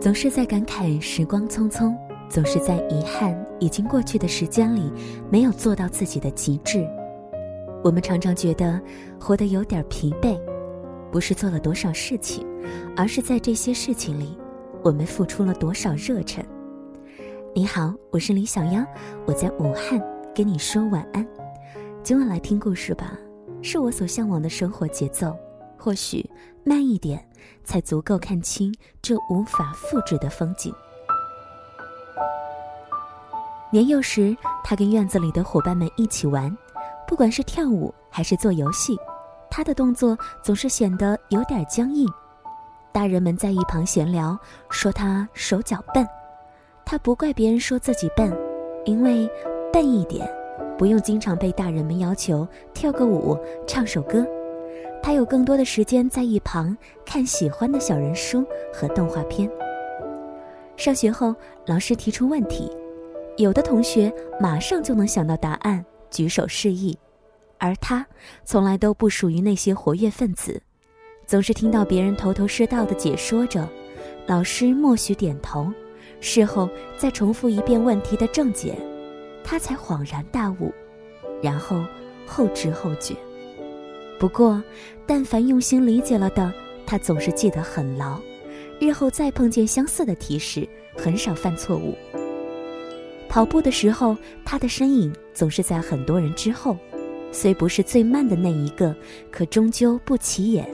总是在感慨时光匆匆，总是在遗憾已经过去的时间里没有做到自己的极致。我们常常觉得活得有点疲惫，不是做了多少事情，而是在这些事情里，我们付出了多少热忱。你好，我是李小妖，我在武汉跟你说晚安。今晚来听故事吧，是我所向往的生活节奏。或许慢一点，才足够看清这无法复制的风景。年幼时，他跟院子里的伙伴们一起玩，不管是跳舞还是做游戏，他的动作总是显得有点僵硬。大人们在一旁闲聊，说他手脚笨。他不怪别人说自己笨，因为笨一点，不用经常被大人们要求跳个舞、唱首歌。他有更多的时间在一旁看喜欢的小人书和动画片。上学后，老师提出问题，有的同学马上就能想到答案，举手示意，而他从来都不属于那些活跃分子，总是听到别人头头是道的解说着，老师默许点头，事后再重复一遍问题的正解，他才恍然大悟，然后后知后觉。不过，但凡用心理解了的，他总是记得很牢。日后再碰见相似的题时，很少犯错误。跑步的时候，他的身影总是在很多人之后，虽不是最慢的那一个，可终究不起眼。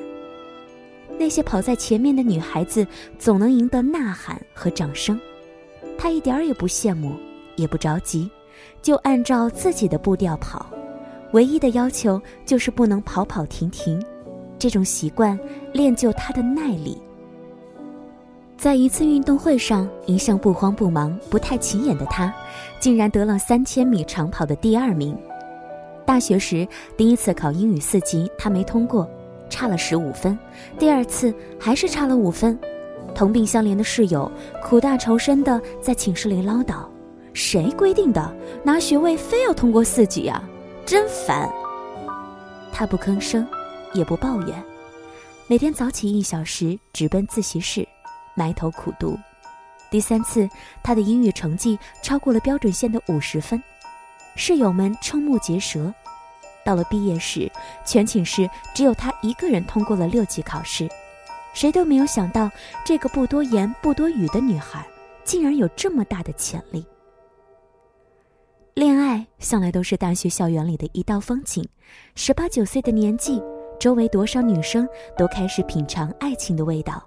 那些跑在前面的女孩子总能赢得呐喊和掌声，他一点儿也不羡慕，也不着急，就按照自己的步调跑。唯一的要求就是不能跑跑停停，这种习惯练就他的耐力。在一次运动会上，一向不慌不忙、不太起眼的他，竟然得了三千米长跑的第二名。大学时第一次考英语四级，他没通过，差了十五分。第二次还是差了五分。同病相怜的室友苦大仇深地在寝室里唠叨：“谁规定的？拿学位非要通过四级呀？”真烦。他不吭声，也不抱怨，每天早起一小时直奔自习室，埋头苦读。第三次，他的英语成绩超过了标准线的五十分，室友们瞠目结舌。到了毕业时，全寝室只有他一个人通过了六级考试，谁都没有想到，这个不多言不多语的女孩，竟然有这么大的潜力。恋爱向来都是大学校园里的一道风景。十八九岁的年纪，周围多少女生都开始品尝爱情的味道，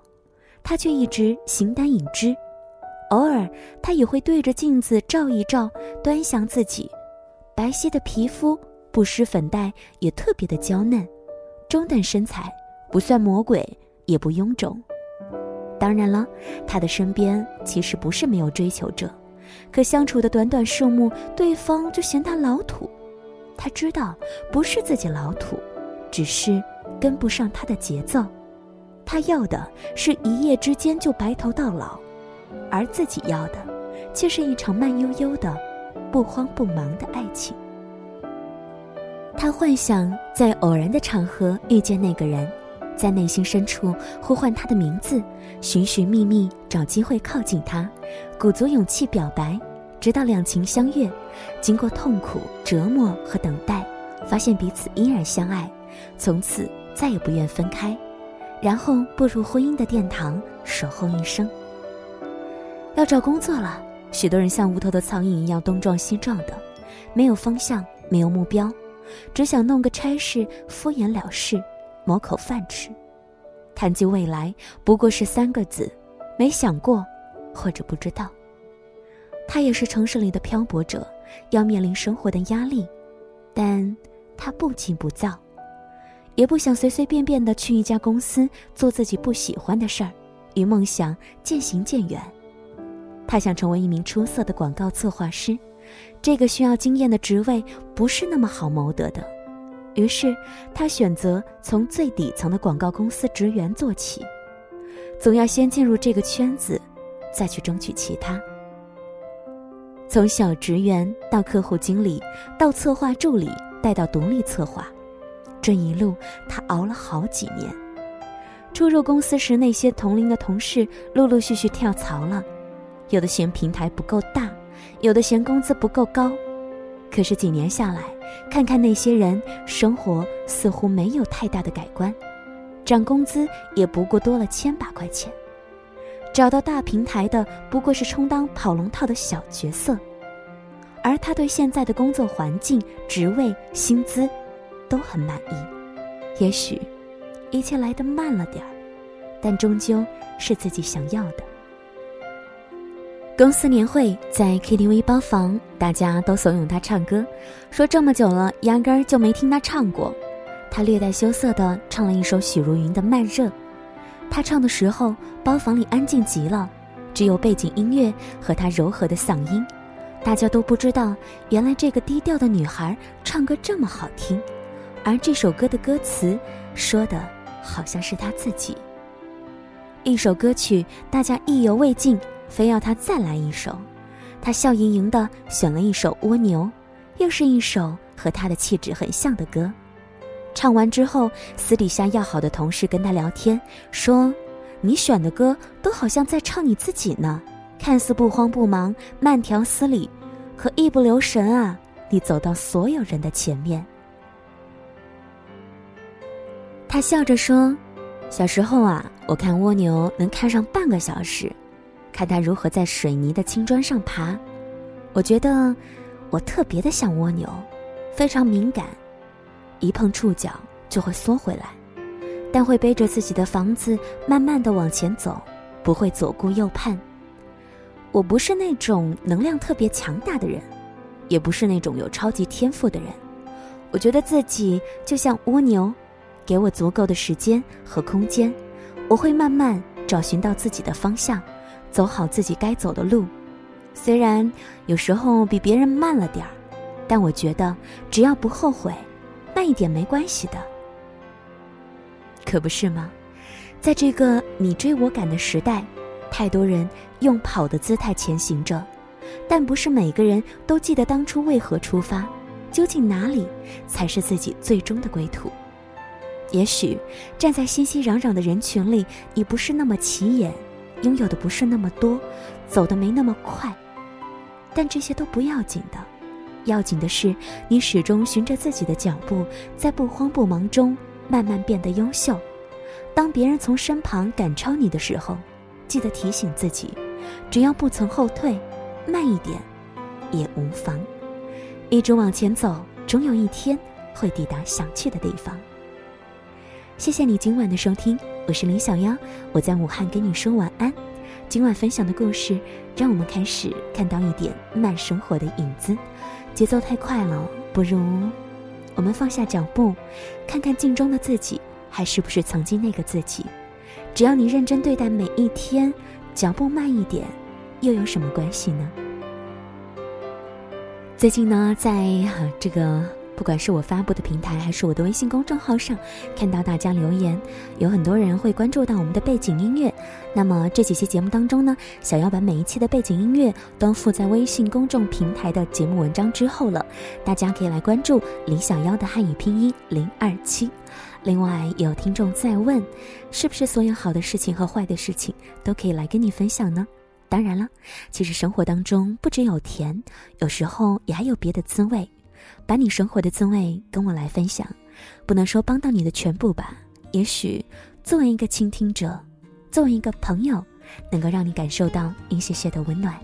他却一直形单影只。偶尔，他也会对着镜子照一照，端详自己，白皙的皮肤，不施粉黛，也特别的娇嫩，中等身材，不算魔鬼，也不臃肿。当然了，他的身边其实不是没有追求者。可相处的短短数目，对方就嫌他老土。他知道不是自己老土，只是跟不上他的节奏。他要的是一夜之间就白头到老，而自己要的，却是一场慢悠悠的、不慌不忙的爱情。他幻想在偶然的场合遇见那个人，在内心深处呼唤他的名字，寻寻觅觅找机会靠近他。鼓足勇气表白，直到两情相悦，经过痛苦折磨和等待，发现彼此依然相爱，从此再也不愿分开，然后步入婚姻的殿堂，守候一生。要找工作了，许多人像无头的苍蝇一样东撞西撞的，没有方向，没有目标，只想弄个差事敷衍了事，谋口饭吃。谈及未来，不过是三个字：没想过。或者不知道，他也是城市里的漂泊者，要面临生活的压力，但他不急不躁，也不想随随便便的去一家公司做自己不喜欢的事儿，与梦想渐行渐远。他想成为一名出色的广告策划师，这个需要经验的职位不是那么好谋得的，于是他选择从最底层的广告公司职员做起，总要先进入这个圈子。再去争取其他。从小职员到客户经理，到策划助理，再到独立策划，这一路他熬了好几年。初入公司时，那些同龄的同事陆陆续续跳槽了，有的嫌平台不够大，有的嫌工资不够高。可是几年下来，看看那些人，生活似乎没有太大的改观，涨工资也不过多了千把块钱。找到大平台的不过是充当跑龙套的小角色，而他对现在的工作环境、职位、薪资都很满意。也许一切来得慢了点儿，但终究是自己想要的。公司年会在 KTV 包房，大家都怂恿他唱歌，说这么久了压根儿就没听他唱过。他略带羞涩地唱了一首许茹芸的《慢热》。他唱的时候，包房里安静极了，只有背景音乐和他柔和的嗓音。大家都不知道，原来这个低调的女孩唱歌这么好听，而这首歌的歌词说的好像是他自己。一首歌曲，大家意犹未尽。非要他再来一首，他笑盈盈的选了一首《蜗牛》，又是一首和他的气质很像的歌。唱完之后，私底下要好的同事跟他聊天，说：“你选的歌都好像在唱你自己呢，看似不慌不忙、慢条斯理，可一不留神啊，你走到所有人的前面。”他笑着说：“小时候啊，我看蜗牛能看上半个小时。”看它如何在水泥的青砖上爬，我觉得我特别的像蜗牛，非常敏感，一碰触角就会缩回来，但会背着自己的房子慢慢的往前走，不会左顾右盼。我不是那种能量特别强大的人，也不是那种有超级天赋的人。我觉得自己就像蜗牛，给我足够的时间和空间，我会慢慢找寻到自己的方向。走好自己该走的路，虽然有时候比别人慢了点儿，但我觉得只要不后悔，慢一点没关系的。可不是吗？在这个你追我赶的时代，太多人用跑的姿态前行着，但不是每个人都记得当初为何出发，究竟哪里才是自己最终的归途？也许站在熙熙攘攘的人群里，你不是那么起眼。拥有的不是那么多，走的没那么快，但这些都不要紧的，要紧的是你始终循着自己的脚步，在不慌不忙中慢慢变得优秀。当别人从身旁赶超你的时候，记得提醒自己，只要不曾后退，慢一点也无妨。一直往前走，总有一天会抵达想去的地方。谢谢你今晚的收听。我是林小妖，我在武汉跟你说晚安。今晚分享的故事，让我们开始看到一点慢生活的影子。节奏太快了，不如我们放下脚步，看看镜中的自己，还是不是曾经那个自己？只要你认真对待每一天，脚步慢一点，又有什么关系呢？最近呢，在这个。不管是我发布的平台，还是我的微信公众号上，看到大家留言，有很多人会关注到我们的背景音乐。那么这几期节目当中呢，小妖把每一期的背景音乐都附在微信公众平台的节目文章之后了，大家可以来关注李小妖的汉语拼音零二七。另外有听众在问，是不是所有好的事情和坏的事情都可以来跟你分享呢？当然了，其实生活当中不只有甜，有时候也还有别的滋味。把你生活的滋味跟我来分享，不能说帮到你的全部吧。也许作为一个倾听者，作为一个朋友，能够让你感受到一些些的温暖。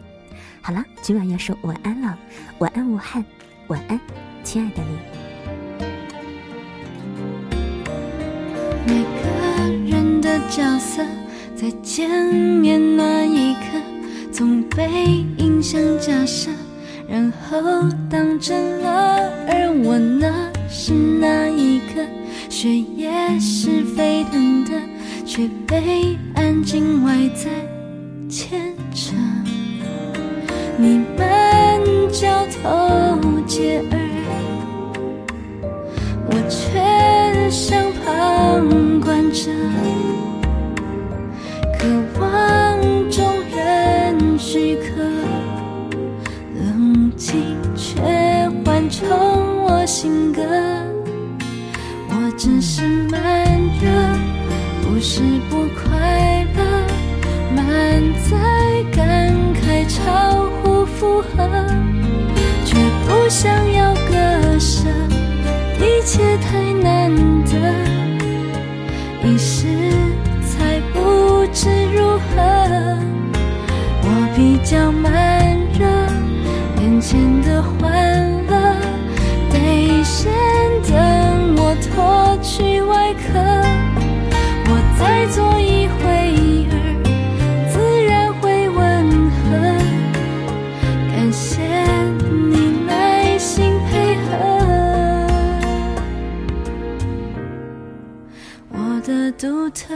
好了，今晚要说晚安了，晚安武汉，晚安，亲爱的你。每个人的角色在见面那一刻，总被印象假设。然后当真了，而我呢，是那一个血液是沸腾的，却被安静外在牵着。你们交头接耳，我却像旁观者，是不快乐，满载感慨，超乎负荷，却不想要割舍，一切太难得，一时才不知如何。我比较慢。的独特。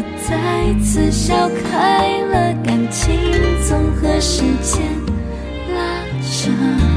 我再次笑开了，感情总和时间拉扯。